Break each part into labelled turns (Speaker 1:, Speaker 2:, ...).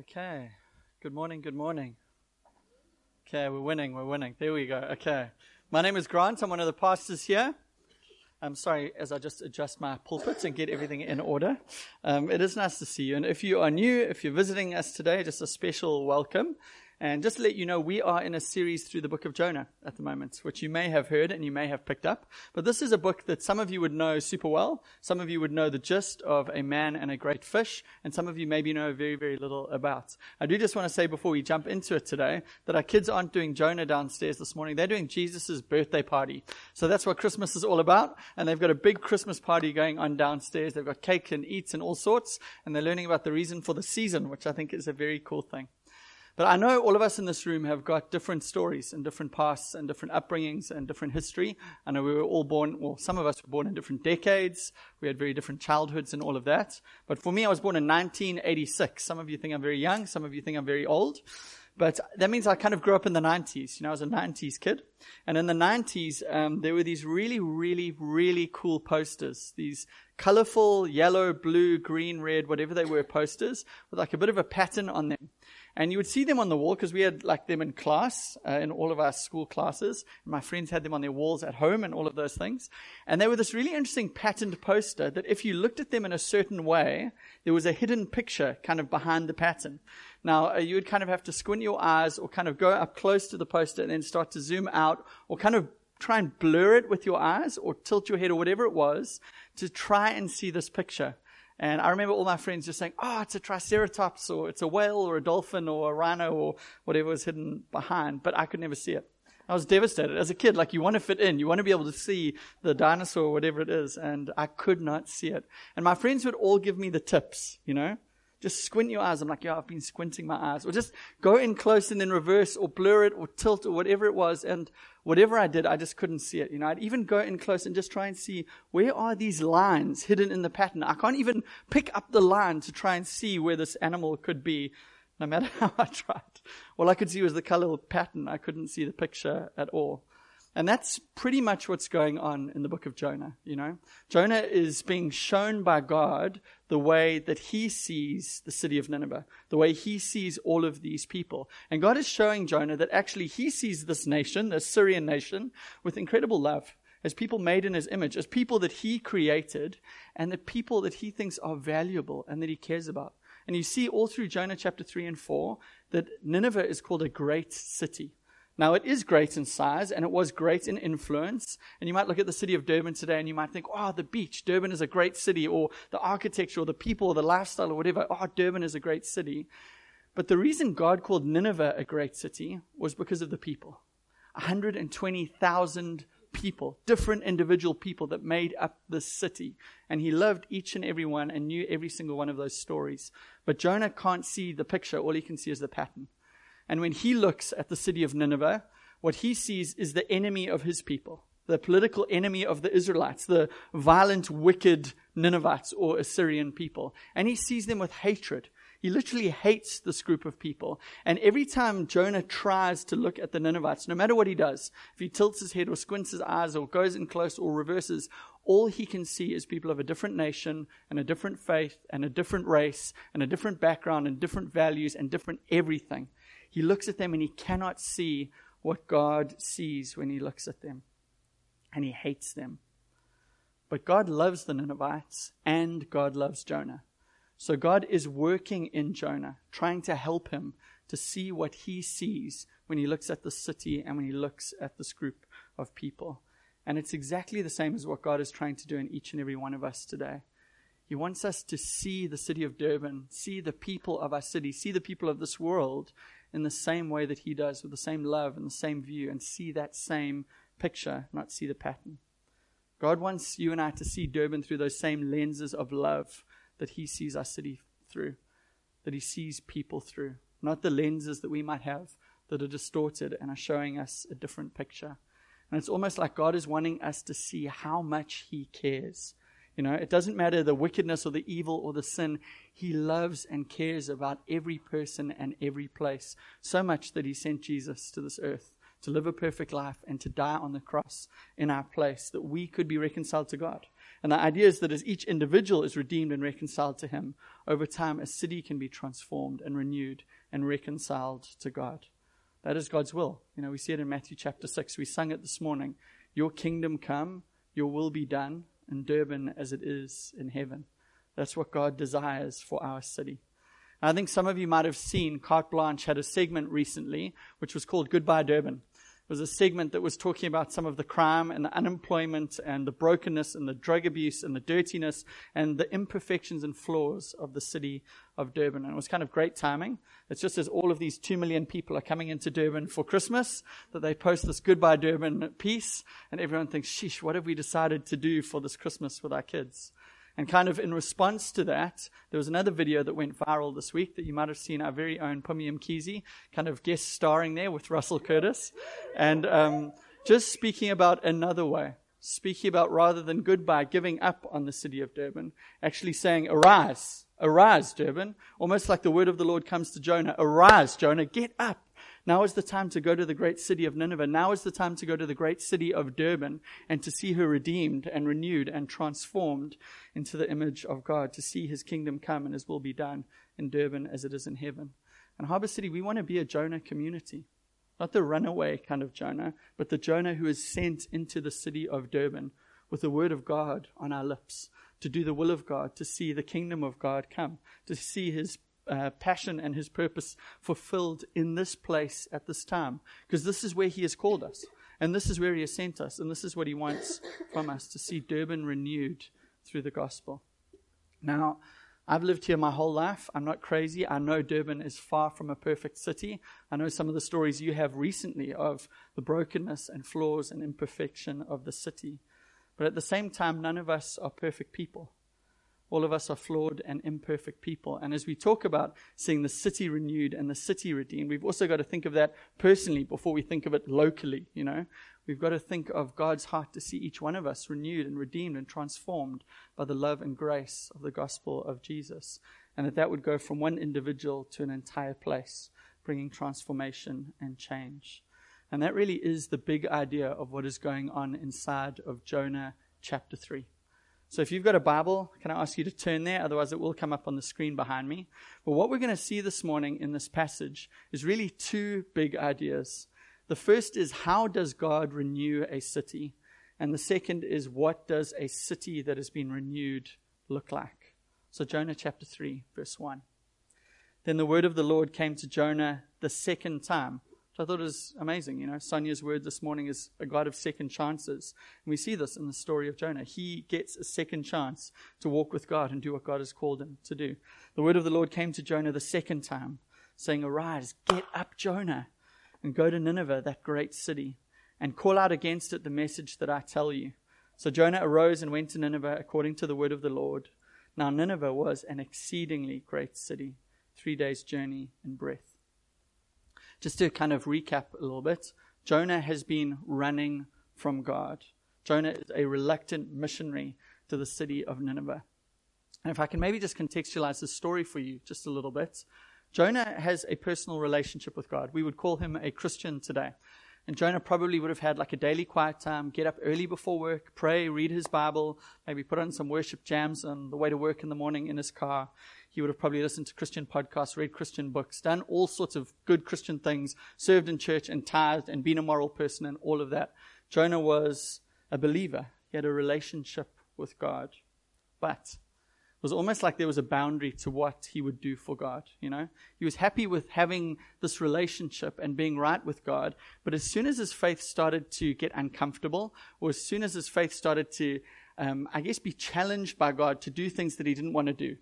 Speaker 1: Okay. Good morning. Good morning. Okay, we're winning. We're winning. There we go. Okay. My name is Grant. I'm one of the pastors here. I'm sorry as I just adjust my pulpit and get everything in order. Um, it is nice to see you. And if you are new, if you're visiting us today, just a special welcome. And just to let you know, we are in a series through the book of Jonah at the moment, which you may have heard and you may have picked up. But this is a book that some of you would know super well. Some of you would know the gist of a man and a great fish, and some of you maybe know very, very little about. I do just want to say before we jump into it today that our kids aren't doing Jonah downstairs this morning. They're doing Jesus' birthday party. So that's what Christmas is all about. And they've got a big Christmas party going on downstairs. They've got cake and eats and all sorts. And they're learning about the reason for the season, which I think is a very cool thing. But I know all of us in this room have got different stories and different pasts and different upbringings and different history. I know we were all born, well, some of us were born in different decades. We had very different childhoods and all of that. But for me, I was born in 1986. Some of you think I'm very young. Some of you think I'm very old. But that means I kind of grew up in the 90s. You know, I was a 90s kid. And in the 90s, um, there were these really, really, really cool posters. These colorful yellow, blue, green, red, whatever they were posters with like a bit of a pattern on them. And you would see them on the wall because we had like them in class, uh, in all of our school classes. My friends had them on their walls at home and all of those things. And they were this really interesting patterned poster that if you looked at them in a certain way, there was a hidden picture kind of behind the pattern. Now, uh, you would kind of have to squint your eyes or kind of go up close to the poster and then start to zoom out or kind of try and blur it with your eyes or tilt your head or whatever it was to try and see this picture. And I remember all my friends just saying, oh, it's a triceratops or it's a whale or a dolphin or a rhino or whatever was hidden behind. But I could never see it. I was devastated as a kid. Like you want to fit in, you want to be able to see the dinosaur or whatever it is. And I could not see it. And my friends would all give me the tips, you know, just squint your eyes. I'm like, yeah, I've been squinting my eyes. Or just go in close and then reverse or blur it or tilt or whatever it was. And whatever I did, I just couldn't see it. You know, I'd even go in close and just try and see where are these lines hidden in the pattern. I can't even pick up the line to try and see where this animal could be, no matter how I tried. All I could see was the color pattern. I couldn't see the picture at all. And that's pretty much what's going on in the book of Jonah, you know. Jonah is being shown by God the way that he sees the city of Nineveh, the way he sees all of these people. And God is showing Jonah that actually he sees this nation, the Assyrian nation, with incredible love, as people made in his image, as people that he created, and the people that he thinks are valuable and that he cares about. And you see all through Jonah chapter 3 and 4 that Nineveh is called a great city. Now, it is great in size and it was great in influence. And you might look at the city of Durban today and you might think, oh, the beach, Durban is a great city, or the architecture, or the people, or the lifestyle, or whatever. Oh, Durban is a great city. But the reason God called Nineveh a great city was because of the people 120,000 people, different individual people that made up this city. And he loved each and every one and knew every single one of those stories. But Jonah can't see the picture, all he can see is the pattern. And when he looks at the city of Nineveh, what he sees is the enemy of his people, the political enemy of the Israelites, the violent, wicked Ninevites or Assyrian people. And he sees them with hatred. He literally hates this group of people. And every time Jonah tries to look at the Ninevites, no matter what he does, if he tilts his head or squints his eyes or goes in close or reverses, all he can see is people of a different nation and a different faith and a different race and a different background and different values and different everything. He looks at them and he cannot see what God sees when he looks at them. And he hates them. But God loves the Ninevites and God loves Jonah. So God is working in Jonah, trying to help him to see what he sees when he looks at the city and when he looks at this group of people. And it's exactly the same as what God is trying to do in each and every one of us today. He wants us to see the city of Durban, see the people of our city, see the people of this world in the same way that He does, with the same love and the same view, and see that same picture, not see the pattern. God wants you and I to see Durban through those same lenses of love that He sees our city through, that He sees people through, not the lenses that we might have that are distorted and are showing us a different picture. And it's almost like God is wanting us to see how much He cares you know, it doesn't matter the wickedness or the evil or the sin. He loves and cares about every person and every place so much that he sent Jesus to this earth to live a perfect life and to die on the cross in our place that we could be reconciled to God. And the idea is that as each individual is redeemed and reconciled to Him, over time a city can be transformed and renewed and reconciled to God. That is God's will. You know, we see it in Matthew chapter 6. We sung it this morning. Your kingdom come, your will be done in Durban as it is in heaven. That's what God desires for our city. I think some of you might have seen Carte Blanche had a segment recently which was called Goodbye Durban. Was a segment that was talking about some of the crime and the unemployment and the brokenness and the drug abuse and the dirtiness and the imperfections and flaws of the city of Durban. And it was kind of great timing. It's just as all of these two million people are coming into Durban for Christmas that they post this goodbye Durban piece and everyone thinks, sheesh, what have we decided to do for this Christmas with our kids? And kind of in response to that, there was another video that went viral this week that you might have seen our very own Pumi Mkhize kind of guest starring there with Russell Curtis. And um, just speaking about another way, speaking about rather than goodbye, giving up on the city of Durban, actually saying, Arise, arise, Durban. Almost like the word of the Lord comes to Jonah, Arise, Jonah, get up. Now is the time to go to the great city of Nineveh. Now is the time to go to the great city of Durban and to see her redeemed and renewed and transformed into the image of God, to see his kingdom come and his will be done in Durban as it is in heaven. And Harbor City, we want to be a Jonah community. Not the runaway kind of Jonah, but the Jonah who is sent into the city of Durban with the word of God on our lips, to do the will of God, to see the kingdom of God come, to see his uh, passion and his purpose fulfilled in this place at this time. Because this is where he has called us. And this is where he has sent us. And this is what he wants from us to see Durban renewed through the gospel. Now, I've lived here my whole life. I'm not crazy. I know Durban is far from a perfect city. I know some of the stories you have recently of the brokenness and flaws and imperfection of the city. But at the same time, none of us are perfect people. All of us are flawed and imperfect people. And as we talk about seeing the city renewed and the city redeemed, we've also got to think of that personally before we think of it locally, you know. We've got to think of God's heart to see each one of us renewed and redeemed and transformed by the love and grace of the gospel of Jesus. And that that would go from one individual to an entire place, bringing transformation and change. And that really is the big idea of what is going on inside of Jonah chapter 3. So if you've got a Bible, can I ask you to turn there? Otherwise, it will come up on the screen behind me. But what we're going to see this morning in this passage is really two big ideas. The first is how does God renew a city? And the second is what does a city that has been renewed look like? So, Jonah chapter 3, verse 1. Then the word of the Lord came to Jonah the second time which I thought it was amazing. You know, Sonia's word this morning is a God of second chances. And we see this in the story of Jonah. He gets a second chance to walk with God and do what God has called him to do. The word of the Lord came to Jonah the second time, saying, Arise, get up, Jonah, and go to Nineveh, that great city, and call out against it the message that I tell you. So Jonah arose and went to Nineveh according to the word of the Lord. Now Nineveh was an exceedingly great city, three days' journey in breadth. Just to kind of recap a little bit, Jonah has been running from God. Jonah is a reluctant missionary to the city of Nineveh. And if I can maybe just contextualize the story for you just a little bit, Jonah has a personal relationship with God. We would call him a Christian today. And Jonah probably would have had like a daily quiet time, get up early before work, pray, read his Bible, maybe put on some worship jams on the way to work in the morning in his car. He would have probably listened to Christian podcasts, read Christian books, done all sorts of good Christian things, served in church and tithed and been a moral person and all of that. Jonah was a believer. He had a relationship with God. But was almost like there was a boundary to what he would do for God, you know? He was happy with having this relationship and being right with God, but as soon as his faith started to get uncomfortable, or as soon as his faith started to, um, I guess, be challenged by God to do things that he didn't want to do,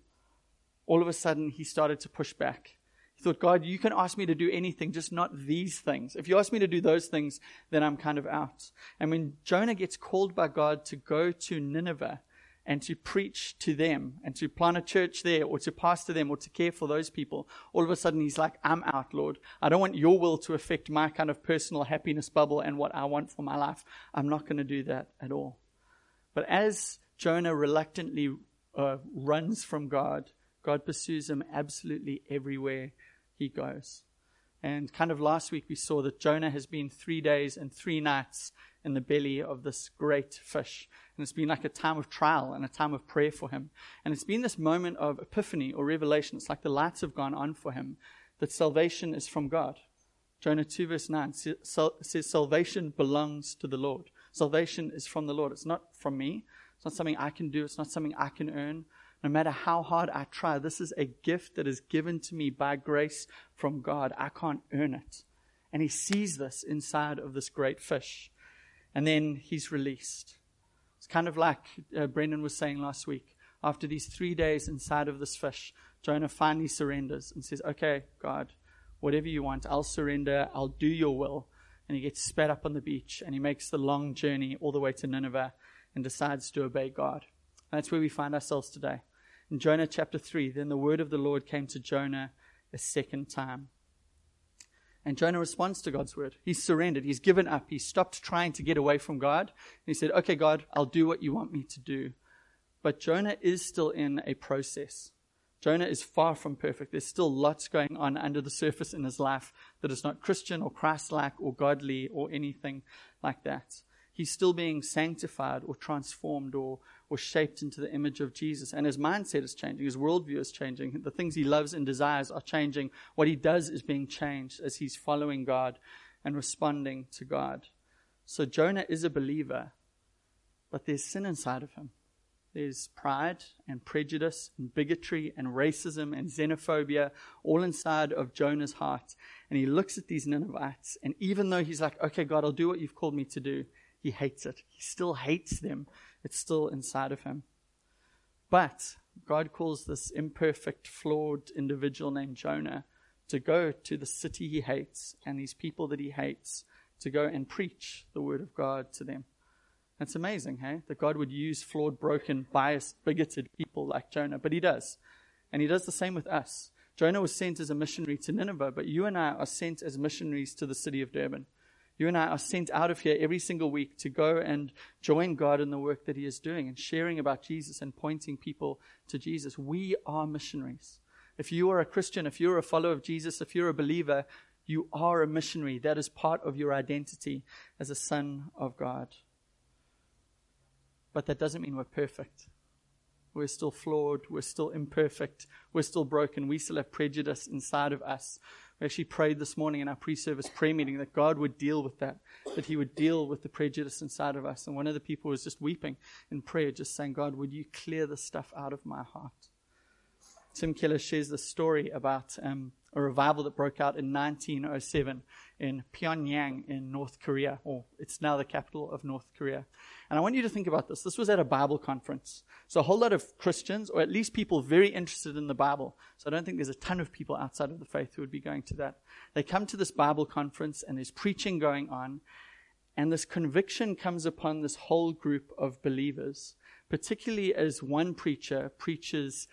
Speaker 1: all of a sudden he started to push back. He thought, God, you can ask me to do anything, just not these things. If you ask me to do those things, then I'm kind of out. And when Jonah gets called by God to go to Nineveh, and to preach to them and to plant a church there or to pastor them or to care for those people, all of a sudden he's like, I'm out, Lord. I don't want your will to affect my kind of personal happiness bubble and what I want for my life. I'm not going to do that at all. But as Jonah reluctantly uh, runs from God, God pursues him absolutely everywhere he goes. And kind of last week we saw that Jonah has been three days and three nights in the belly of this great fish. And it's been like a time of trial and a time of prayer for him. And it's been this moment of epiphany or revelation. It's like the lights have gone on for him that salvation is from God. Jonah 2 verse 9 says, Salvation belongs to the Lord. Salvation is from the Lord. It's not from me. It's not something I can do. It's not something I can earn. No matter how hard I try, this is a gift that is given to me by grace from God. I can't earn it. And he sees this inside of this great fish. And then he's released. It's kind of like uh, Brendan was saying last week. After these three days inside of this fish, Jonah finally surrenders and says, Okay, God, whatever you want, I'll surrender. I'll do your will. And he gets spat up on the beach and he makes the long journey all the way to Nineveh and decides to obey God. That's where we find ourselves today. In Jonah chapter 3, then the word of the Lord came to Jonah a second time. And Jonah responds to God's word. He's surrendered. He's given up. He stopped trying to get away from God. He said, Okay, God, I'll do what you want me to do. But Jonah is still in a process. Jonah is far from perfect. There's still lots going on under the surface in his life that is not Christian or Christ like or godly or anything like that. He's still being sanctified or transformed or or shaped into the image of Jesus. And his mindset is changing, his worldview is changing, the things he loves and desires are changing. What he does is being changed as he's following God and responding to God. So Jonah is a believer, but there's sin inside of him. There's pride and prejudice and bigotry and racism and xenophobia all inside of Jonah's heart. And he looks at these Ninevites, and even though he's like, okay, God, I'll do what you've called me to do, he hates it. He still hates them it's still inside of him. But God calls this imperfect, flawed individual named Jonah to go to the city he hates and these people that he hates to go and preach the word of God to them. It's amazing, hey? That God would use flawed, broken, biased, bigoted people like Jonah, but he does. And he does the same with us. Jonah was sent as a missionary to Nineveh, but you and I are sent as missionaries to the city of Durban. You and I are sent out of here every single week to go and join God in the work that He is doing and sharing about Jesus and pointing people to Jesus. We are missionaries. If you are a Christian, if you're a follower of Jesus, if you're a believer, you are a missionary. That is part of your identity as a son of God. But that doesn't mean we're perfect. We're still flawed. We're still imperfect. We're still broken. We still have prejudice inside of us. We actually prayed this morning in our pre service prayer meeting that God would deal with that, that He would deal with the prejudice inside of us. And one of the people was just weeping in prayer, just saying, God, would you clear this stuff out of my heart? Tim Keller shares this story about um, a revival that broke out in 1907 in Pyongyang in North Korea, or it's now the capital of North Korea. And I want you to think about this. This was at a Bible conference. So a whole lot of Christians, or at least people very interested in the Bible. So I don't think there's a ton of people outside of the faith who would be going to that. They come to this Bible conference and there's preaching going on. And this conviction comes upon this whole group of believers, particularly as one preacher preaches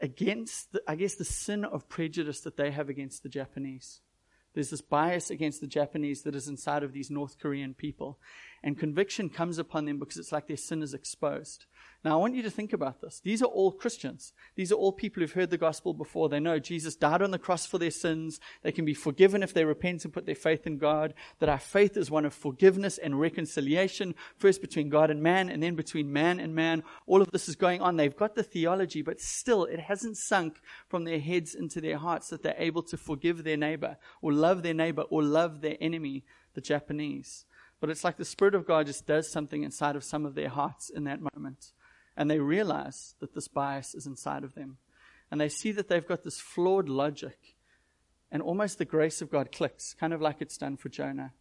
Speaker 1: against, the, I guess, the sin of prejudice that they have against the Japanese. There's this bias against the Japanese that is inside of these North Korean people. And conviction comes upon them because it's like their sin is exposed. Now, I want you to think about this. These are all Christians. These are all people who've heard the gospel before. They know Jesus died on the cross for their sins. They can be forgiven if they repent and put their faith in God. That our faith is one of forgiveness and reconciliation, first between God and man, and then between man and man. All of this is going on. They've got the theology, but still, it hasn't sunk from their heads into their hearts that they're able to forgive their neighbor, or love their neighbor, or love their enemy, the Japanese. But it's like the Spirit of God just does something inside of some of their hearts in that moment and they realize that this bias is inside of them. And they see that they've got this flawed logic, and almost the grace of God clicks, kind of like it's done for Jonah.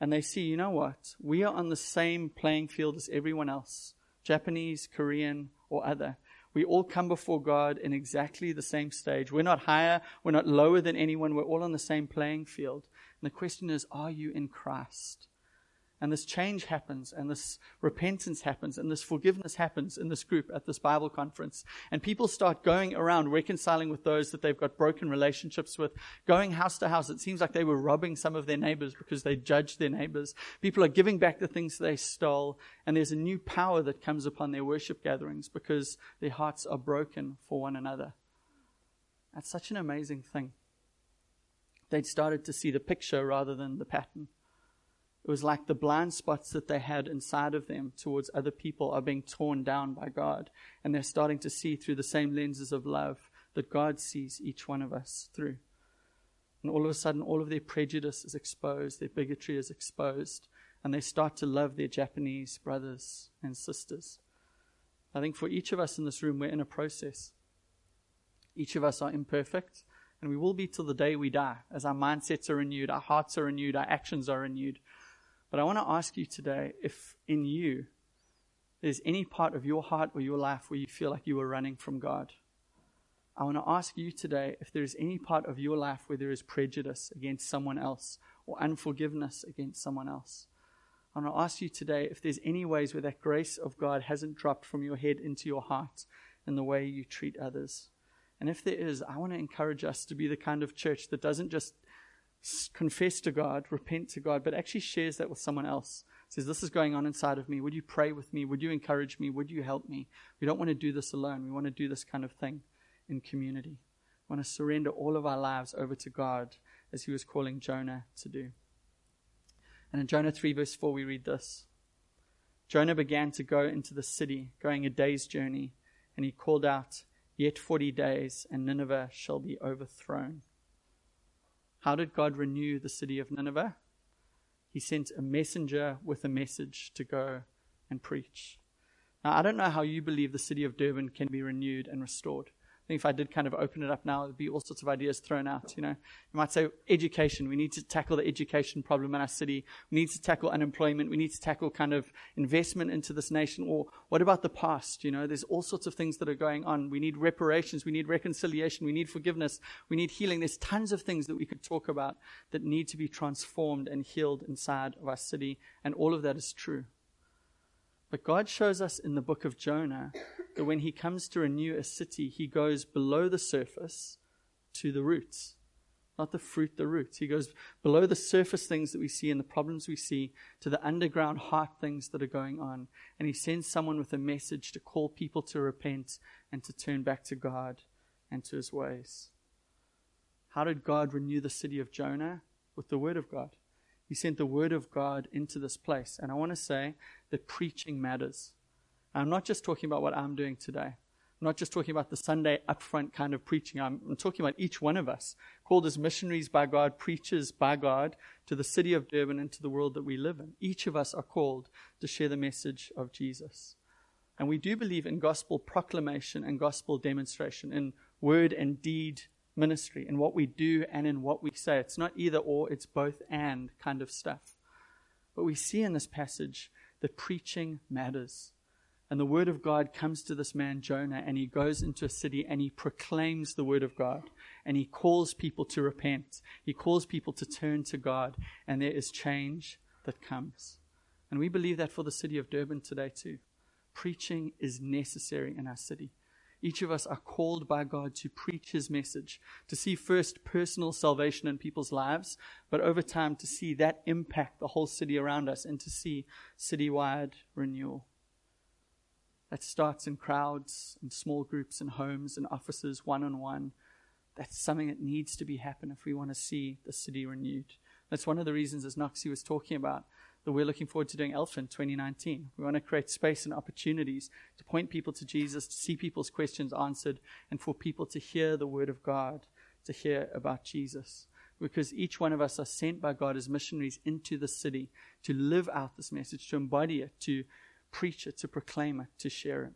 Speaker 1: And they see, you know what? We are on the same playing field as everyone else Japanese, Korean, or other. We all come before God in exactly the same stage. We're not higher, we're not lower than anyone, we're all on the same playing field. And the question is, are you in Christ? And this change happens, and this repentance happens, and this forgiveness happens in this group at this Bible conference. And people start going around reconciling with those that they've got broken relationships with, going house to house. It seems like they were robbing some of their neighbors because they judged their neighbors. People are giving back the things they stole, and there's a new power that comes upon their worship gatherings because their hearts are broken for one another. That's such an amazing thing. they'd started to see the picture rather than the pattern. It was like the blind spots that they had inside of them towards other people are being torn down by God. And they're starting to see through the same lenses of love that God sees each one of us through. And all of a sudden, all of their prejudice is exposed, their bigotry is exposed, and they start to love their Japanese brothers and sisters. I think for each of us in this room, we're in a process. Each of us are imperfect, and we will be till the day we die, as our mindsets are renewed, our hearts are renewed, our actions are renewed. But I want to ask you today if in you there's any part of your heart or your life where you feel like you are running from God. I want to ask you today if there is any part of your life where there is prejudice against someone else or unforgiveness against someone else. I want to ask you today if there's any ways where that grace of God hasn't dropped from your head into your heart in the way you treat others. And if there is, I want to encourage us to be the kind of church that doesn't just confess to God, repent to God, but actually shares that with someone else. Says, This is going on inside of me. Would you pray with me? Would you encourage me? Would you help me? We don't want to do this alone. We want to do this kind of thing in community. We want to surrender all of our lives over to God as he was calling Jonah to do. And in Jonah 3, verse 4, we read this Jonah began to go into the city, going a day's journey, and he called out, Yet forty days, and Nineveh shall be overthrown. How did God renew the city of Nineveh? He sent a messenger with a message to go and preach. Now, I don't know how you believe the city of Durban can be renewed and restored think if I did kind of open it up now, there'd be all sorts of ideas thrown out. You know, you might say education. We need to tackle the education problem in our city. We need to tackle unemployment. We need to tackle kind of investment into this nation. Or what about the past? You know, there's all sorts of things that are going on. We need reparations. We need reconciliation. We need forgiveness. We need healing. There's tons of things that we could talk about that need to be transformed and healed inside of our city. And all of that is true. But God shows us in the book of Jonah when he comes to renew a city, he goes below the surface to the roots. Not the fruit, the roots. He goes below the surface things that we see and the problems we see to the underground heart things that are going on. And he sends someone with a message to call people to repent and to turn back to God and to his ways. How did God renew the city of Jonah? With the word of God. He sent the word of God into this place. And I want to say that preaching matters. I'm not just talking about what I'm doing today. I'm not just talking about the Sunday upfront kind of preaching. I'm, I'm, talking about each one of us, called as missionaries by God, preachers by God, to the city of Durban and to the world that we live in. Each of us are called to share the message of Jesus. And we do believe in gospel proclamation and gospel demonstration, in word and deed ministry, in what we do and in what we say. It's not either or, it's both and kind of stuff. But we see in this passage that preaching matters. And the word of God comes to this man, Jonah, and he goes into a city and he proclaims the word of God. And he calls people to repent. He calls people to turn to God. And there is change that comes. And we believe that for the city of Durban today, too. Preaching is necessary in our city. Each of us are called by God to preach his message, to see first personal salvation in people's lives, but over time to see that impact the whole city around us and to see citywide renewal. That starts in crowds, in small groups, in homes, in offices, one on one. That's something that needs to be happen if we want to see the city renewed. That's one of the reasons, as Noxie was talking about, that we're looking forward to doing Alpha in 2019. We want to create space and opportunities to point people to Jesus, to see people's questions answered, and for people to hear the word of God, to hear about Jesus. Because each one of us are sent by God as missionaries into the city to live out this message, to embody it, to preach it, to proclaim it, to share it.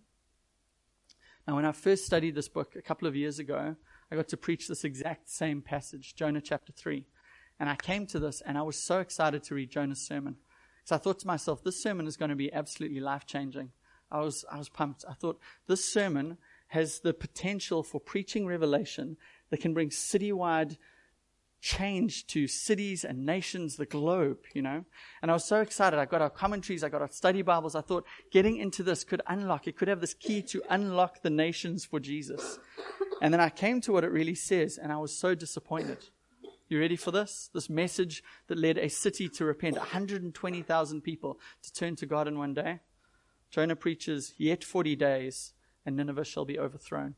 Speaker 1: Now, when I first studied this book a couple of years ago, I got to preach this exact same passage, Jonah chapter 3. And I came to this and I was so excited to read Jonah's sermon. So I thought to myself, this sermon is going to be absolutely life changing. I was, I was pumped. I thought this sermon has the potential for preaching revelation that can bring citywide change to cities and nations, the globe, you know. And I was so excited. I got our commentaries, I got our study Bibles. I thought getting into this could unlock, it could have this key to unlock the nations for Jesus. And then I came to what it really says, and I was so disappointed. You ready for this? This message that led a city to repent, 120,000 people to turn to God in one day. Jonah preaches, Yet 40 days, and Nineveh shall be overthrown.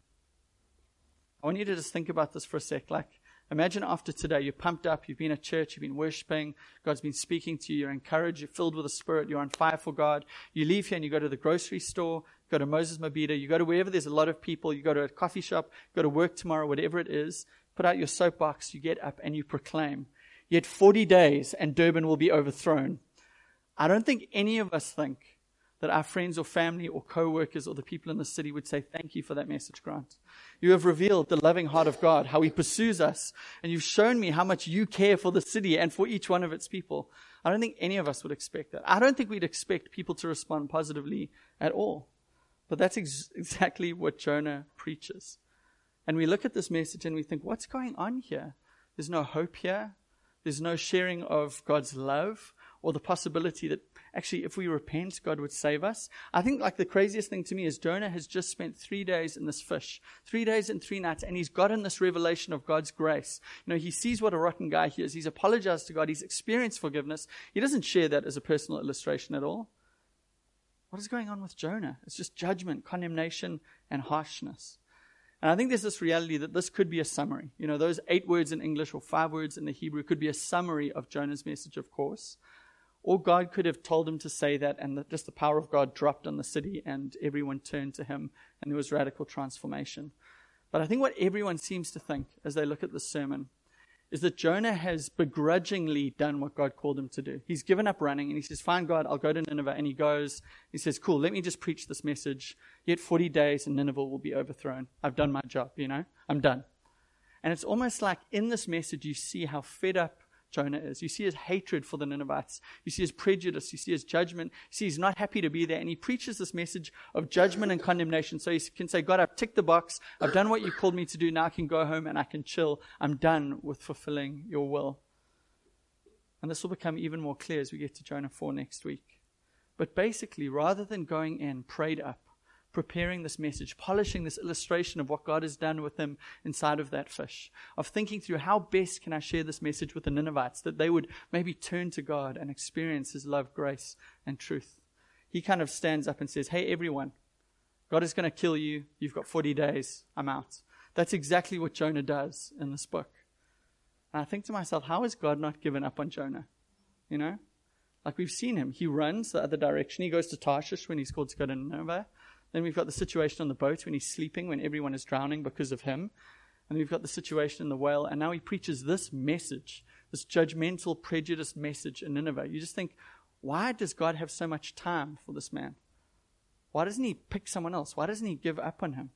Speaker 1: I want you to just think about this for a sec. Like, Imagine after today, you're pumped up, you've been at church, you've been worshiping, God's been speaking to you, you're encouraged, you're filled with the Spirit, you're on fire for God. You leave here and you go to the grocery store, go to Moses Mabhida, you go to wherever there's a lot of people, you go to a coffee shop, go to work tomorrow, whatever it is, put out your soapbox, you get up and you proclaim. Yet 40 days and Durban will be overthrown. I don't think any of us think that our friends or family or co workers or the people in the city would say, Thank you for that message, Grant. You have revealed the loving heart of God, how He pursues us, and you've shown me how much you care for the city and for each one of its people. I don't think any of us would expect that. I don't think we'd expect people to respond positively at all. But that's ex- exactly what Jonah preaches. And we look at this message and we think, what's going on here? There's no hope here. There's no sharing of God's love or the possibility that actually, if we repent, God would save us. I think like the craziest thing to me is Jonah has just spent three days in this fish, three days and three nights, and he's gotten this revelation of God's grace. You know, he sees what a rotten guy he is. He's apologized to God. He's experienced forgiveness. He doesn't share that as a personal illustration at all. What is going on with Jonah? It's just judgment, condemnation, and harshness. And I think there's this reality that this could be a summary. You know, those eight words in English or five words in the Hebrew could be a summary of Jonah's message, of course. Or God could have told him to say that, and the, just the power of God dropped on the city, and everyone turned to him, and there was radical transformation. But I think what everyone seems to think as they look at this sermon is that Jonah has begrudgingly done what God called him to do. He's given up running and he says, Fine, God, I'll go to Nineveh. And he goes, he says, Cool, let me just preach this message. Yet 40 days and Nineveh will be overthrown. I've done my job, you know, I'm done. And it's almost like in this message, you see how fed up Jonah is. You see his hatred for the Ninevites. You see his prejudice. You see his judgment. You see he's not happy to be there. And he preaches this message of judgment and condemnation. So he can say, God, I've ticked the box. I've done what you called me to do. Now I can go home and I can chill. I'm done with fulfilling your will. And this will become even more clear as we get to Jonah 4 next week. But basically, rather than going in prayed up, preparing this message, polishing this illustration of what God has done with him inside of that fish, of thinking through how best can I share this message with the Ninevites that they would maybe turn to God and experience his love, grace, and truth. He kind of stands up and says, Hey, everyone, God is going to kill you. You've got 40 days. I'm out. That's exactly what Jonah does in this book. And I think to myself, how has God not given up on Jonah? You know? Like we've seen him. He runs the other direction. He goes to Tarshish when he's called to go to Nineveh. Then we've got the situation on the boat when he's sleeping, when everyone is drowning because of him. And we've got the situation in the whale. And now he preaches this message, this judgmental, prejudiced message in Nineveh. You just think, why does God have so much time for this man? Why doesn't he pick someone else? Why doesn't he give up on him?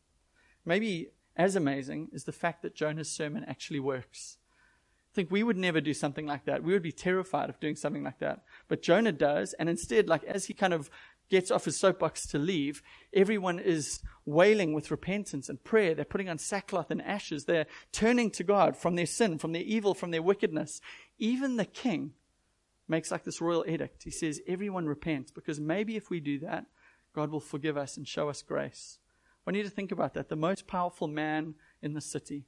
Speaker 1: Maybe as amazing is the fact that Jonah's sermon actually works. I think we would never do something like that. We would be terrified of doing something like that. But Jonah does, and instead, like as he kind of gets off his soapbox to leave, everyone is wailing with repentance and prayer. They're putting on sackcloth and ashes. They're turning to God from their sin, from their evil, from their wickedness. Even the king makes like this royal edict. He says, Everyone repent, because maybe if we do that, God will forgive us and show us grace. I need to think about that. The most powerful man in the city.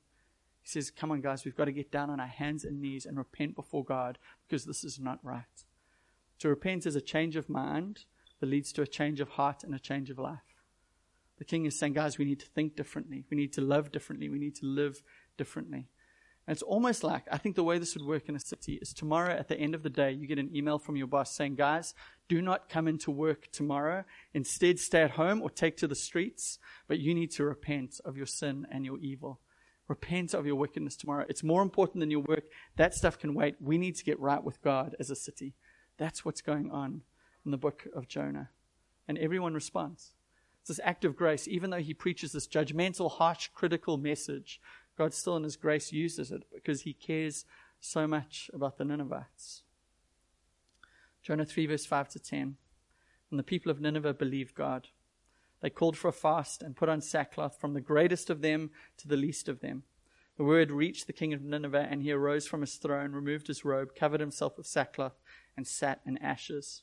Speaker 1: He says, Come on, guys, we've got to get down on our hands and knees and repent before God because this is not right. To repent is a change of mind that leads to a change of heart and a change of life. The king is saying, guys, we need to think differently. We need to love differently. We need to live differently. And it's almost like, I think the way this would work in a city is tomorrow at the end of the day, you get an email from your boss saying, guys, do not come into work tomorrow. Instead, stay at home or take to the streets, but you need to repent of your sin and your evil. Repent of your wickedness tomorrow. It's more important than your work. That stuff can wait. We need to get right with God as a city. That's what's going on in the book of Jonah. And everyone responds. It's this act of grace. Even though he preaches this judgmental, harsh, critical message, God still in his grace uses it because he cares so much about the Ninevites. Jonah 3, verse 5 to 10. And the people of Nineveh believed God. They called for a fast and put on sackcloth from the greatest of them to the least of them. The word reached the king of Nineveh, and he arose from his throne, removed his robe, covered himself with sackcloth, and sat in ashes.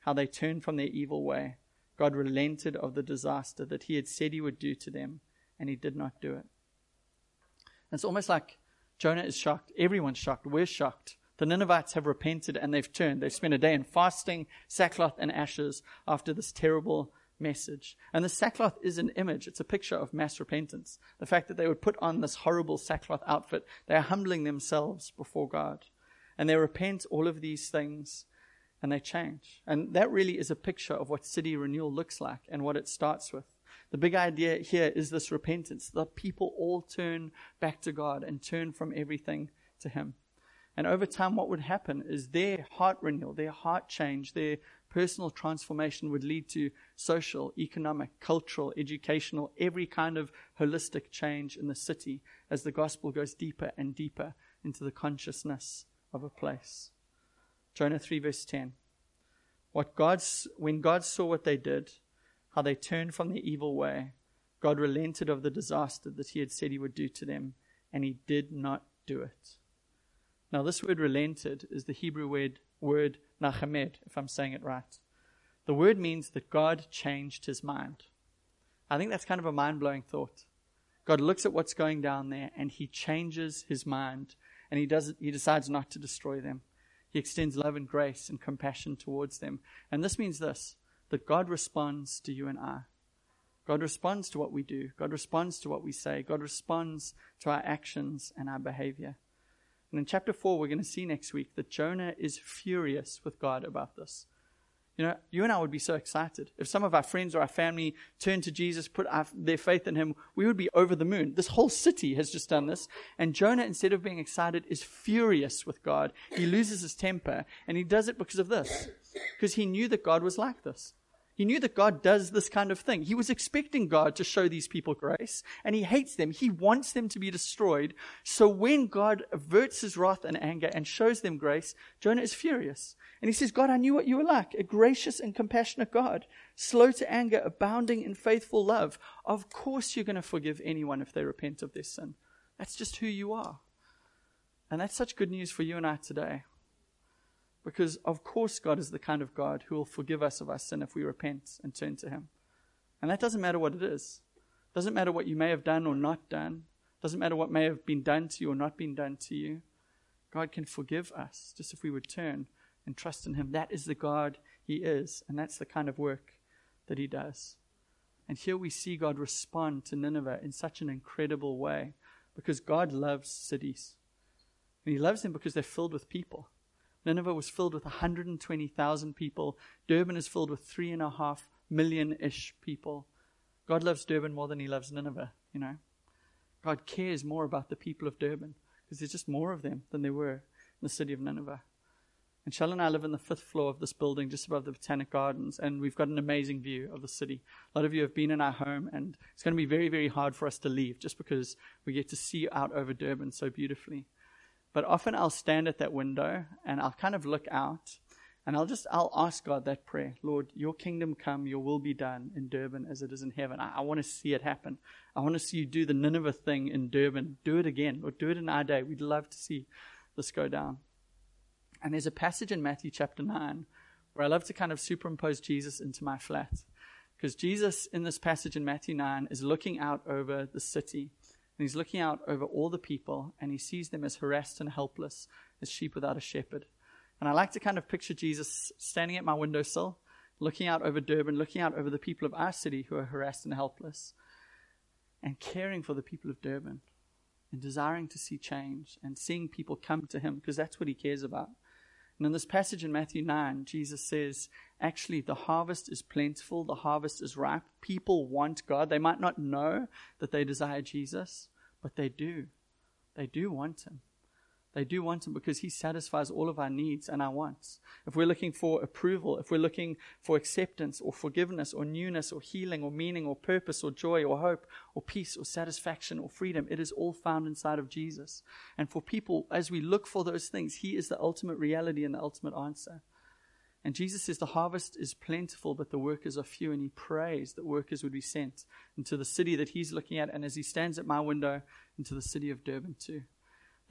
Speaker 1: how they turned from their evil way, God relented of the disaster that he had said he would do to them, and he did not do it. And It's almost like Jonah is shocked. Everyone's shocked. We're shocked. The Ninevites have repented and they've turned. They've spent a day in fasting, sackcloth, and ashes after this terrible message. And the sackcloth is an image, it's a picture of mass repentance. The fact that they would put on this horrible sackcloth outfit, they are humbling themselves before God. And they repent all of these things and they change. And that really is a picture of what city renewal looks like and what it starts with. The big idea here is this repentance. The people all turn back to God and turn from everything to Him. And over time, what would happen is their heart renewal, their heart change, their personal transformation would lead to social, economic, cultural, educational, every kind of holistic change in the city as the gospel goes deeper and deeper into the consciousness of a place. Jonah 3, verse 10. What God's, when God saw what they did, how they turned from the evil way, God relented of the disaster that he had said he would do to them, and he did not do it. Now, this word relented is the Hebrew word, word nachamed, if I'm saying it right. The word means that God changed his mind. I think that's kind of a mind blowing thought. God looks at what's going down there and he changes his mind and he, does, he decides not to destroy them. He extends love and grace and compassion towards them. And this means this that God responds to you and I. God responds to what we do. God responds to what we say. God responds to our actions and our behavior. And in chapter 4, we're going to see next week that Jonah is furious with God about this. You know, you and I would be so excited. If some of our friends or our family turned to Jesus, put our, their faith in him, we would be over the moon. This whole city has just done this. And Jonah, instead of being excited, is furious with God. He loses his temper. And he does it because of this. Because he knew that God was like this. He knew that God does this kind of thing. He was expecting God to show these people grace, and he hates them. He wants them to be destroyed. So when God averts his wrath and anger and shows them grace, Jonah is furious. And he says, God, I knew what you were like a gracious and compassionate God, slow to anger, abounding in faithful love. Of course, you're going to forgive anyone if they repent of their sin. That's just who you are. And that's such good news for you and I today. Because, of course, God is the kind of God who will forgive us of our sin if we repent and turn to Him. And that doesn't matter what it is. It doesn't matter what you may have done or not done. It doesn't matter what may have been done to you or not been done to you. God can forgive us just if we would turn and trust in Him. That is the God He is, and that's the kind of work that He does. And here we see God respond to Nineveh in such an incredible way because God loves cities. And He loves them because they're filled with people. Nineveh was filled with 120,000 people. Durban is filled with three and a half million ish people. God loves Durban more than he loves Nineveh, you know. God cares more about the people of Durban because there's just more of them than there were in the city of Nineveh. And Shell and I live in the fifth floor of this building just above the Botanic Gardens, and we've got an amazing view of the city. A lot of you have been in our home, and it's going to be very, very hard for us to leave just because we get to see out over Durban so beautifully. But often I'll stand at that window and I'll kind of look out and I'll just I'll ask God that prayer, Lord, your kingdom come, your will be done in Durban as it is in heaven. I, I want to see it happen. I want to see you do the Nineveh thing in Durban. Do it again, or do it in our day. We'd love to see this go down. And there's a passage in Matthew chapter nine where I love to kind of superimpose Jesus into my flat. Because Jesus in this passage in Matthew 9 is looking out over the city and he's looking out over all the people and he sees them as harassed and helpless, as sheep without a shepherd. And I like to kind of picture Jesus standing at my windowsill, looking out over Durban, looking out over the people of our city who are harassed and helpless, and caring for the people of Durban, and desiring to see change and seeing people come to him because that's what he cares about. And in this passage in Matthew 9, Jesus says, actually, the harvest is plentiful, the harvest is ripe. People want God. They might not know that they desire Jesus, but they do. They do want Him. They do want Him because He satisfies all of our needs and our wants. If we're looking for approval, if we're looking for acceptance or forgiveness or newness or healing or meaning or purpose or joy or hope or peace or satisfaction or freedom, it is all found inside of Jesus. And for people, as we look for those things, He is the ultimate reality and the ultimate answer. And Jesus says the harvest is plentiful, but the workers are few. And he prays that workers would be sent into the city that he's looking at. And as he stands at my window, into the city of Durban too.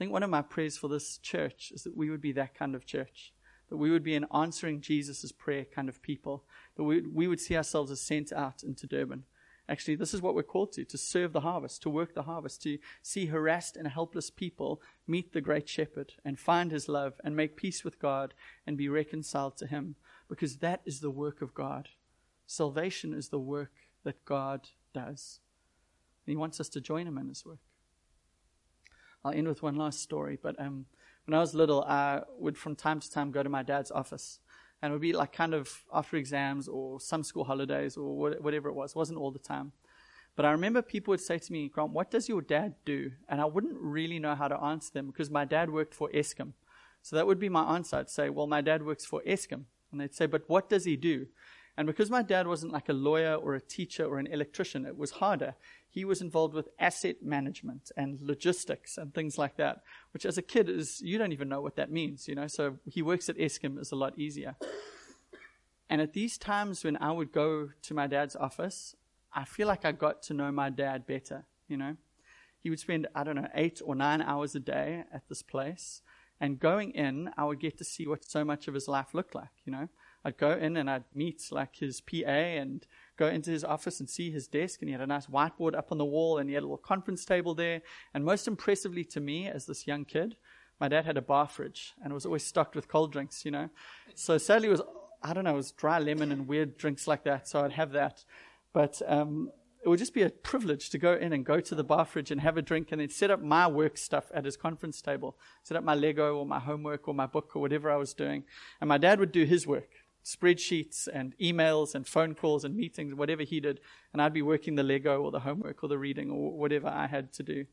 Speaker 1: Think one of my prayers for this church is that we would be that kind of church, that we would be an answering Jesus' prayer kind of people, that we, we would see ourselves as sent out into Durban. Actually, this is what we're called to to serve the harvest, to work the harvest, to see harassed and helpless people meet the great shepherd and find his love and make peace with God and be reconciled to him, because that is the work of God. Salvation is the work that God does. And he wants us to join him in his work. I'll end with one last story, but um, when I was little, I would from time to time go to my dad's office and it would be like kind of after exams or some school holidays or whatever it was. It wasn't all the time. But I remember people would say to me, Grant, what does your dad do? And I wouldn't really know how to answer them because my dad worked for Eskom. So that would be my answer. I'd say, well, my dad works for Eskom. And they'd say, but what does he do? And because my dad wasn't like a lawyer or a teacher or an electrician, it was harder. He was involved with asset management and logistics and things like that, which as a kid is, you don't even know what that means, you know? So he works at Eskom is a lot easier. And at these times when I would go to my dad's office, I feel like I got to know my dad better, you know? He would spend, I don't know, eight or nine hours a day at this place. And going in, I would get to see what so much of his life looked like, you know? I'd go in and I'd meet like his PA and go into his office and see his desk. And he had a nice whiteboard up on the wall and he had a little conference table there. And most impressively to me, as this young kid, my dad had a bar fridge and it was always stocked with cold drinks, you know. So sadly, it was, I don't know, it was dry lemon and weird drinks like that. So I'd have that. But um, it would just be a privilege to go in and go to the bar fridge and have a drink and then set up my work stuff at his conference table, set up my Lego or my homework or my book or whatever I was doing. And my dad would do his work spreadsheets and emails and phone calls and meetings, whatever he did, and I'd be working the Lego or the homework or the reading or whatever I had to do.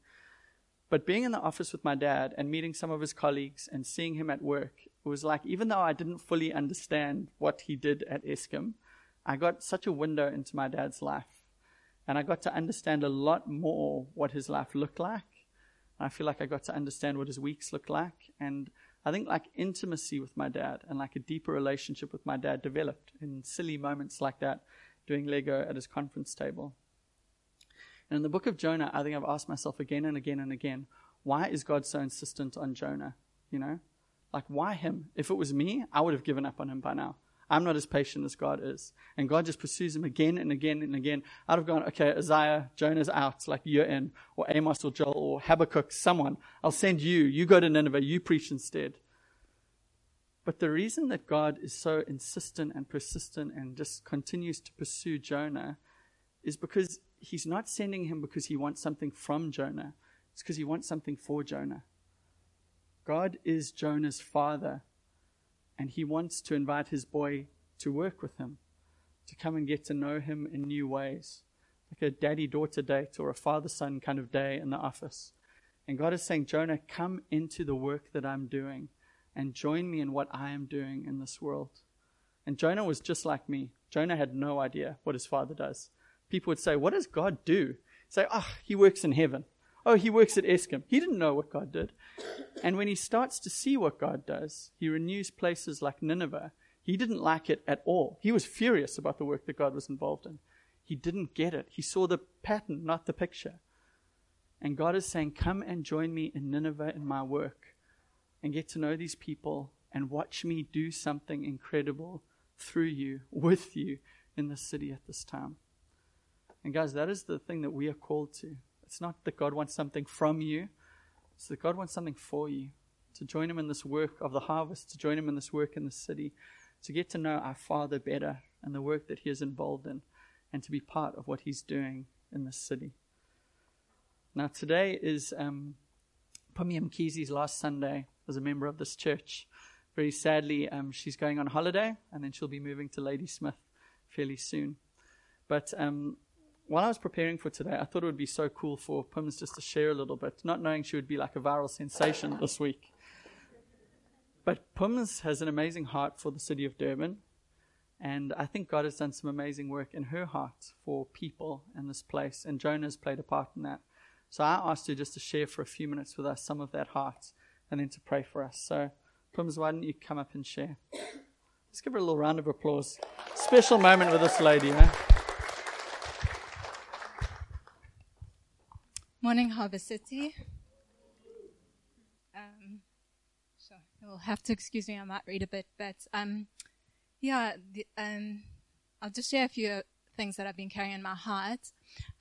Speaker 1: But being in the office with my dad and meeting some of his colleagues and seeing him at work, it was like, even though I didn't fully understand what he did at Eskom, I got such a window into my dad's life. And I got to understand a lot more what his life looked like. I feel like I got to understand what his weeks looked like. And I think like intimacy with my dad and like a deeper relationship with my dad developed in silly moments like that, doing Lego at his conference table. And in the book of Jonah, I think I've asked myself again and again and again, why is God so insistent on Jonah? You know? Like, why him? If it was me, I would have given up on him by now. I'm not as patient as God is. And God just pursues him again and again and again. I'd have gone, okay, Isaiah, Jonah's out, like you're in, or Amos or Joel or Habakkuk, someone. I'll send you. You go to Nineveh. You preach instead. But the reason that God is so insistent and persistent and just continues to pursue Jonah is because he's not sending him because he wants something from Jonah. It's because he wants something for Jonah. God is Jonah's father and he wants to invite his boy to work with him, to come and get to know him in new ways, like a daddy daughter date or a father son kind of day in the office. And God is saying, Jonah, come into the work that I'm doing and join me in what I am doing in this world. And Jonah was just like me. Jonah had no idea what his father does. People would say, What does God do? Say, Oh, he works in heaven. Oh, he works at Eskom. He didn't know what God did. And when he starts to see what God does, he renews places like Nineveh. He didn't like it at all. He was furious about the work that God was involved in. He didn't get it. He saw the pattern, not the picture. And God is saying, Come and join me in Nineveh in my work and get to know these people and watch me do something incredible through you, with you in the city at this time. And guys, that is the thing that we are called to. It's not that God wants something from you, it's that God wants something for you. To join Him in this work of the harvest, to join Him in this work in the city, to get to know our Father better and the work that He is involved in, and to be part of what He's doing in this city. Now, today is um, Pumi last Sunday as a member of this church. Very sadly, um, she's going on holiday, and then she'll be moving to Ladysmith fairly soon. But um, while I was preparing for today, I thought it would be so cool for Pims just to share a little bit, not knowing she would be like a viral sensation this week. But Pims has an amazing heart for the city of Durban, and I think God has done some amazing work in her heart for people in this place, and Jonah's played a part in that. So I asked her just to share for a few minutes with us some of that heart, and then to pray for us. So, Pims, why don't you come up and share? Let's give her a little round of applause. Special moment with this lady, huh?
Speaker 2: Morning, Harvest City. Sure. You'll have to excuse me. I might read a bit, but um, yeah, the, um, I'll just share a few things that I've been carrying in my heart.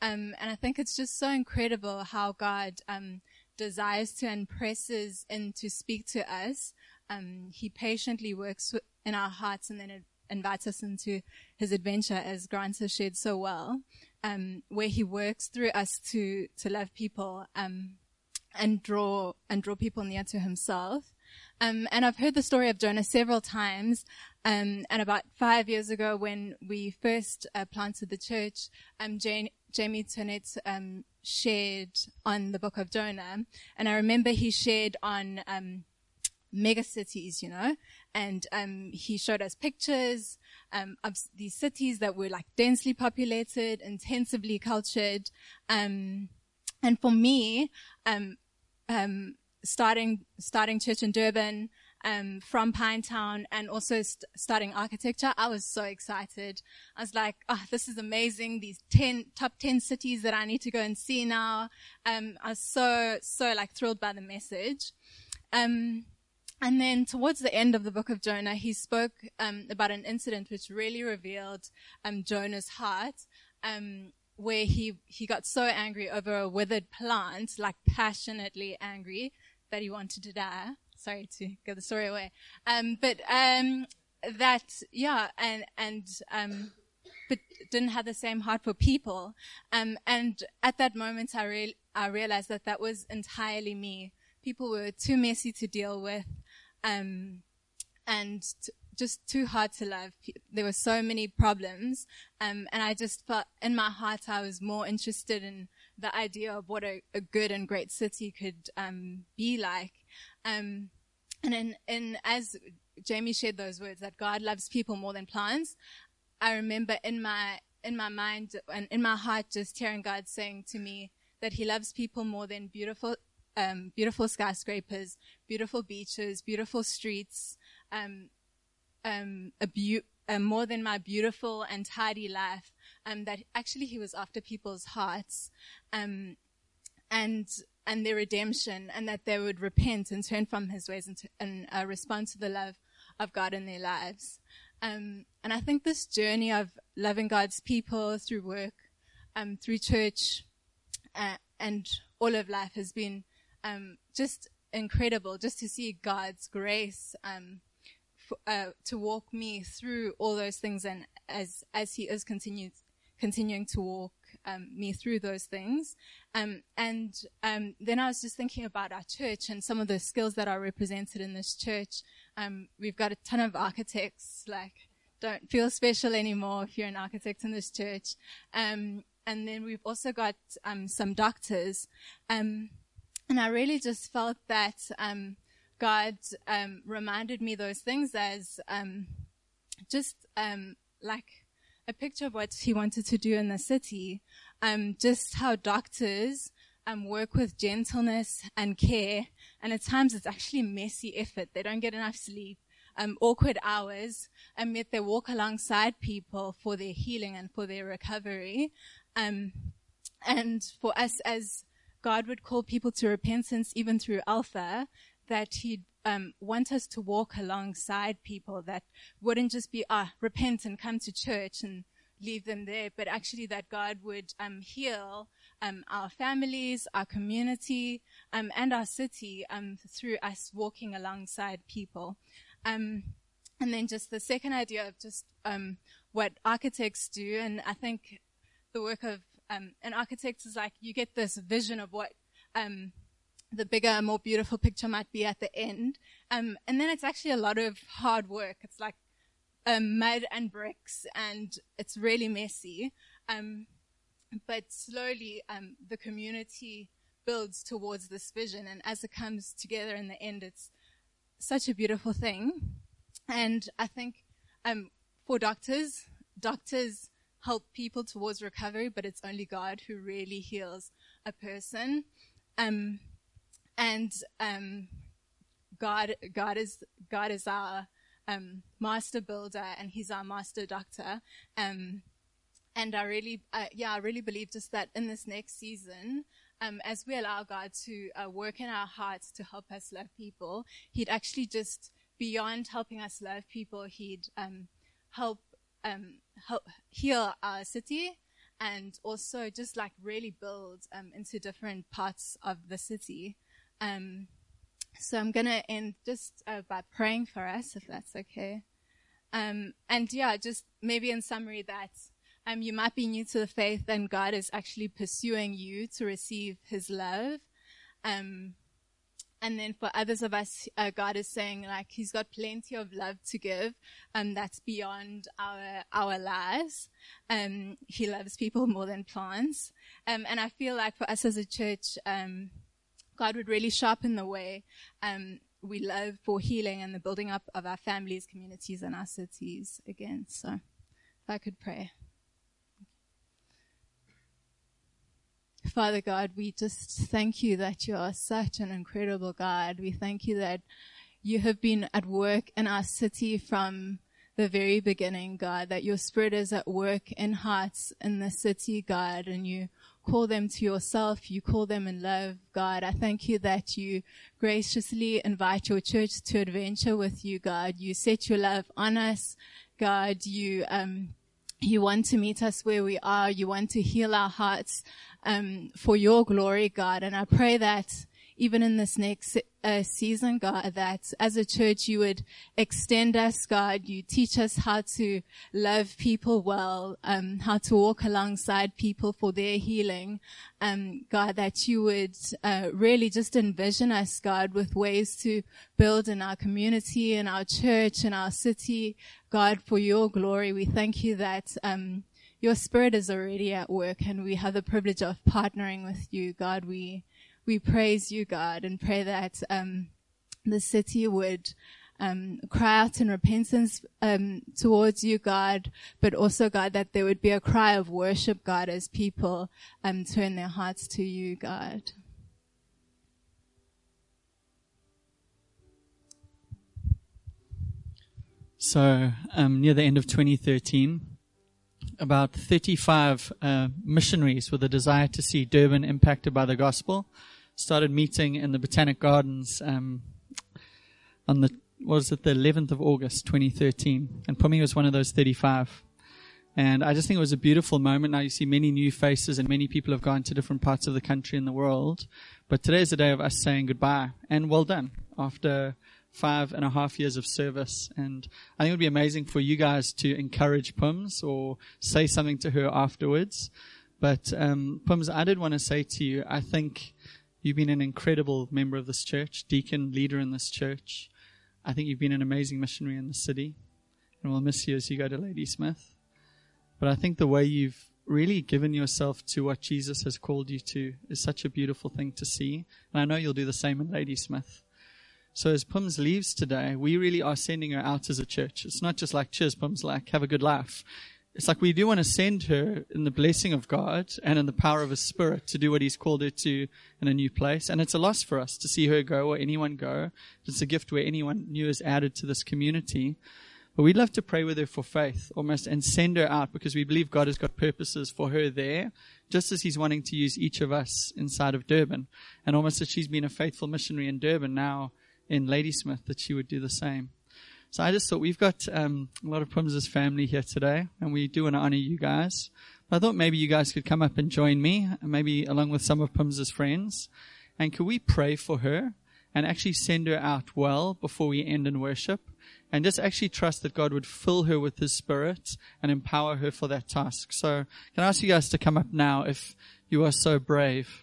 Speaker 2: Um, and I think it's just so incredible how God um, desires to and presses in to speak to us. Um, he patiently works in our hearts and then it invites us into his adventure, as Grant has shared so well, um, where he works through us to to love people um, and draw and draw people near to himself. Um, and I've heard the story of Jonah several times. Um, and about five years ago, when we first uh, planted the church, um, Jane, Jamie Turnett um, shared on the book of Jonah. And I remember he shared on um, mega cities, you know, and um, he showed us pictures um, of these cities that were like densely populated, intensively cultured. Um, and for me, um, um, starting starting church in Durban um, from Pinetown and also st- starting architecture, I was so excited. I was like, "Oh, this is amazing! These ten top ten cities that I need to go and see now." I was so so like thrilled by the message. Um, and then towards the end of the book of Jonah, he spoke um, about an incident which really revealed um, Jonah's heart. Um, where he he got so angry over a withered plant, like passionately angry, that he wanted to die. Sorry to give the story away. Um, but um, that yeah, and and um, but didn't have the same heart for people. Um, and at that moment, I real I realized that that was entirely me. People were too messy to deal with, um, and t- just too hard to love. There were so many problems, um, and I just felt in my heart I was more interested in the idea of what a, a good and great city could um, be like. Um, and in, in as Jamie shared those words that God loves people more than plants, I remember in my in my mind and in my heart just hearing God saying to me that He loves people more than beautiful um, beautiful skyscrapers, beautiful beaches, beautiful streets, um, um, a uh, more than my beautiful and tidy life. Um, that actually He was after people's hearts, um, and and their redemption, and that they would repent and turn from His ways and, to, and uh, respond to the love of God in their lives. Um, and I think this journey of loving God's people through work, through church, uh, and all of life has been um, just incredible. Just to see God's grace um, for, uh, to walk me through all those things, and as as He is continued continuing to walk um, me through those things. Um, and um, then I was just thinking about our church and some of the skills that are represented in this church. Um, we've got a ton of architects, like, don't feel special anymore if you're an architect in this church. Um, and then we've also got um, some doctors. I really just felt that God reminded me those things as just like a picture of what he wanted to do in the city, um, just how doctors um, work with gentleness and care, and at times it's actually messy effort. They don't get enough sleep, um, awkward hours, and yet they walk alongside people for their healing and for their recovery. Um, and for us as God would call people to repentance even through Alpha, that he'd um, want us to walk alongside people that wouldn't just be, ah, repent and come to church and leave them there, but actually that God would um, heal um, our families, our community, um, and our city um, through us walking alongside people. Um, and then just the second idea of just um, what architects do, and I think the work of an architect is like you get this vision of what the bigger, more beautiful picture might be at the end. Um, and then it's actually a lot of hard work. It's like um, mud and bricks, and it's really messy. Um, but slowly, um, the community builds towards this vision, and as it comes together in the end, it's such a beautiful thing. And I think um, for doctors, doctors help people towards recovery, but it's only God who really heals a person. Um, and um, God, God is God is our um, master builder, and He's our master doctor. Um, and I really, uh, yeah, I really believe just that in this next season, um, as we allow God to uh, work in our hearts to help us love people, He'd actually just beyond helping us love people, He'd um, help um, heal our city and also just like really build um, into different parts of the city. Um, so I'm gonna end just uh, by praying for us, if that's okay. Um, and yeah, just maybe in summary that um, you might be new to the faith and God is actually pursuing you to receive His love. And then for others of us, uh, God is saying like He's got plenty of love to give, and um, that's beyond our our lives. Um, he loves people more than plants, um, and I feel like for us as a church, um, God would really sharpen the way um, we love for healing and the building up of our families, communities, and our cities again. So, if I could pray. Father God, we just thank you that you are such an incredible God. We thank you that you have been at work in our city from the very beginning, God, that your spirit is at work in hearts in the city, God, and you call them to yourself. You call them in love, God. I thank you that you graciously invite your church to adventure with you, God. You set your love on us, God. You, um, you want to meet us where we are. You want to heal our hearts um, for your glory, God. And I pray that even in this next uh, season, God, that as a church you would extend us, God. You teach us how to love people well, um, how to walk alongside people for their healing. Um, God, that you would uh, really just envision us, God, with ways to build in our community, in our church, in our city. God, for your glory, we thank you that. Um, your spirit is already at work and we have the privilege of partnering with you, God. We, we praise you, God, and pray that, um, the city would, um, cry out in repentance um, towards you, God, but also, God, that there would be a cry of worship, God, as people um, turn their hearts to you, God.
Speaker 1: So, um, near the end of 2013, about 35 uh, missionaries with a desire to see Durban impacted by the gospel started meeting in the Botanic Gardens um, on the was it the 11th of August 2013, and Pumi was one of those 35. And I just think it was a beautiful moment. Now you see many new faces and many people have gone to different parts of the country and the world. But today is the day of us saying goodbye and well done after five and a half years of service. And I think it would be amazing for you guys to encourage Pums or say something to her afterwards. But um, Pums, I did want to say to you, I think you've been an incredible member of this church, deacon, leader in this church. I think you've been an amazing missionary in the city, and we'll miss you as you go to Ladysmith. But I think the way you've really given yourself to what Jesus has called you to is such a beautiful thing to see. And I know you'll do the same in Ladysmith. So as Pums leaves today, we really are sending her out as a church. It's not just like, cheers, Pums, like, have a good life. It's like we do want to send her in the blessing of God and in the power of His Spirit to do what He's called her to in a new place. And it's a loss for us to see her go or anyone go. It's a gift where anyone new is added to this community. But we'd love to pray with her for faith almost and send her out because we believe God has got purposes for her there, just as He's wanting to use each of us inside of Durban. And almost as she's been a faithful missionary in Durban now, in Ladysmith that she would do the same. So I just thought we've got um, a lot of Pums's family here today, and we do want to honor you guys. But I thought maybe you guys could come up and join me, maybe along with some of Pums's friends, and could we pray for her and actually send her out well before we end in worship, and just actually trust that God would fill her with His Spirit and empower her for that task. So can I ask you guys to come up now if you are so brave?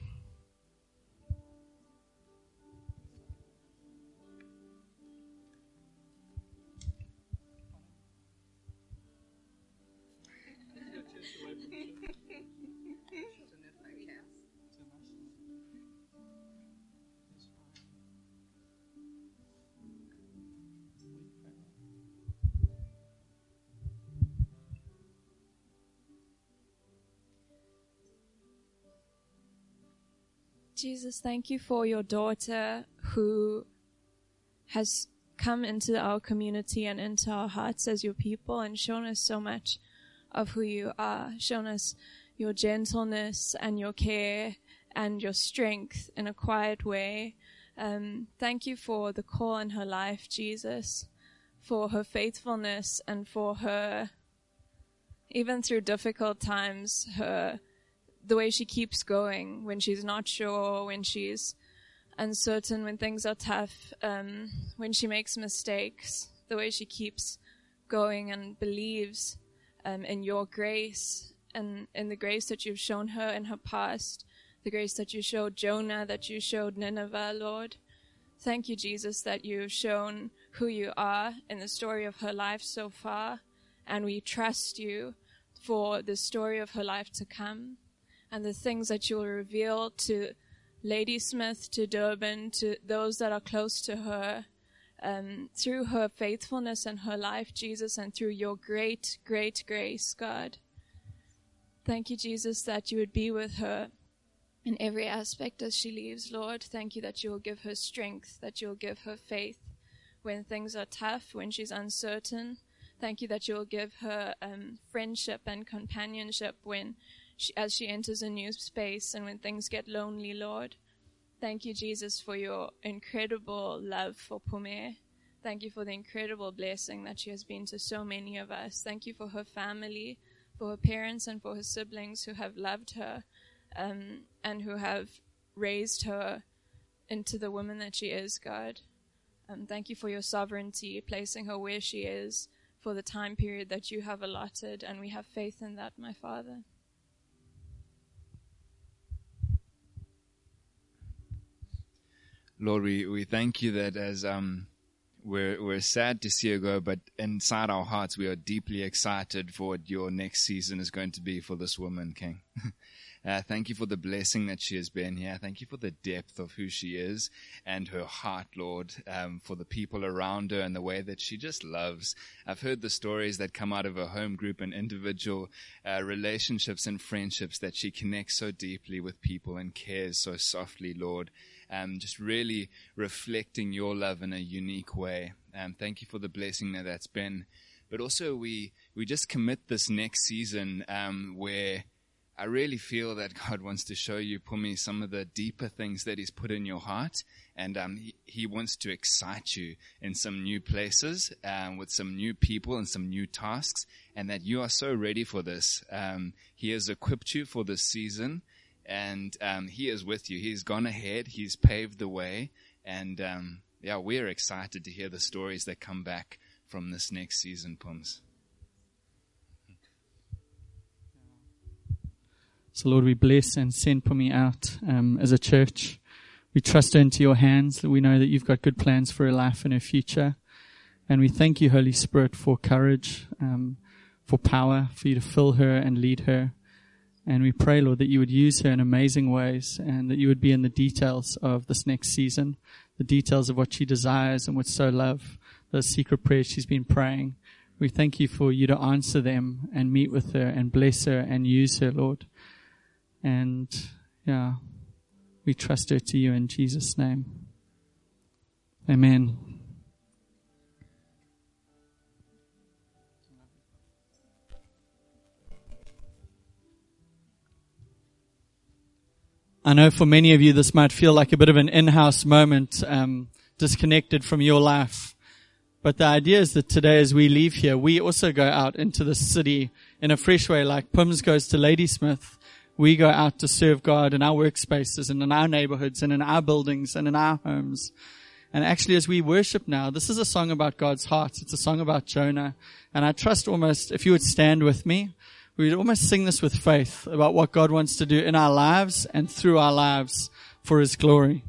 Speaker 3: Jesus, thank you for your daughter who has come into our community and into our hearts as your people and shown us so much of who you are, shown us your gentleness and your care and your strength in a quiet way. Um, thank you for the call in her life, Jesus, for her faithfulness and for her, even through difficult times, her, the way she keeps going when she's not sure, when she's uncertain, when things are tough, um, when she makes mistakes, the way she keeps going and believes um, in your grace and in the grace that you've shown her in her past the grace that you showed Jonah, that you showed Nineveh, Lord. Thank you, Jesus, that you've shown who you are in the story of her life so far. And we trust you for the story of her life to come and the things that you will reveal to Ladysmith, to Durban, to those that are close to her. Um, through her faithfulness and her life, Jesus, and through your great, great grace, God. Thank you, Jesus, that you would be with her in every aspect as she leaves, Lord. Thank you that you will give her strength, that you will give her faith when things are tough, when she's uncertain. Thank you that you will give her um, friendship and companionship when, as she enters a new space and when things get lonely, Lord. Thank you, Jesus, for your incredible love for Pume. Thank you for the incredible blessing that she has been to so many of us. Thank you for her family, for her parents, and for her siblings who have loved her um, and who have raised her into the woman that she is, God. Um, thank you for your sovereignty, placing her where she is for the time period that you have allotted, and we have faith in that, my Father.
Speaker 4: Lord, we, we thank you that as um, we're, we're sad to see her go, but inside our hearts, we are deeply excited for what your next season is going to be for this woman, King. Uh, thank you for the blessing that she has been here. Thank you for the depth of who she is and her heart, Lord, um, for the people around her and the way that she just loves. I've heard the stories that come out of her home group and individual uh, relationships and friendships that she connects so deeply with people and cares so softly, Lord. Um, just really reflecting your love in a unique way. Um, thank you for the blessing that that's been. But also, we we just commit this next season um, where I really feel that God wants to show you, Pumi, some of the deeper things that He's put in your heart. And um, he, he, wants to excite you in some new places um, with some new people and some new tasks. And that you are so ready for this. Um, he has equipped you for this season. And um, He is with you. He's gone ahead. He's paved the way. And um, yeah, we're excited to hear the stories that come back from this next season, Pums.
Speaker 1: So, Lord, we bless and send Pumi out um, as a church. We trust her into your hands. We know that you've got good plans for her life and her future. And we thank you, Holy Spirit, for courage, um, for power, for you to fill her and lead her. And we pray, Lord, that you would use her in amazing ways and that you would be in the details of this next season, the details of what she desires and would so love, the secret prayers she's been praying. We thank you for you to answer them and meet with her and bless her and use her, Lord. And yeah, we trust her to you in Jesus' name. Amen. I know for many of you this might feel like a bit of an in-house moment, um, disconnected from your life. But the idea is that today as we leave here, we also go out into the city in a fresh way, like Pims goes to Ladysmith we go out to serve God in our workspaces and in our neighborhoods and in our buildings and in our homes. And actually, as we worship now, this is a song about God's heart. It's a song about Jonah. And I trust almost, if you would stand with me, we almost sing this with faith about what God wants to do in our lives and through our lives for His glory.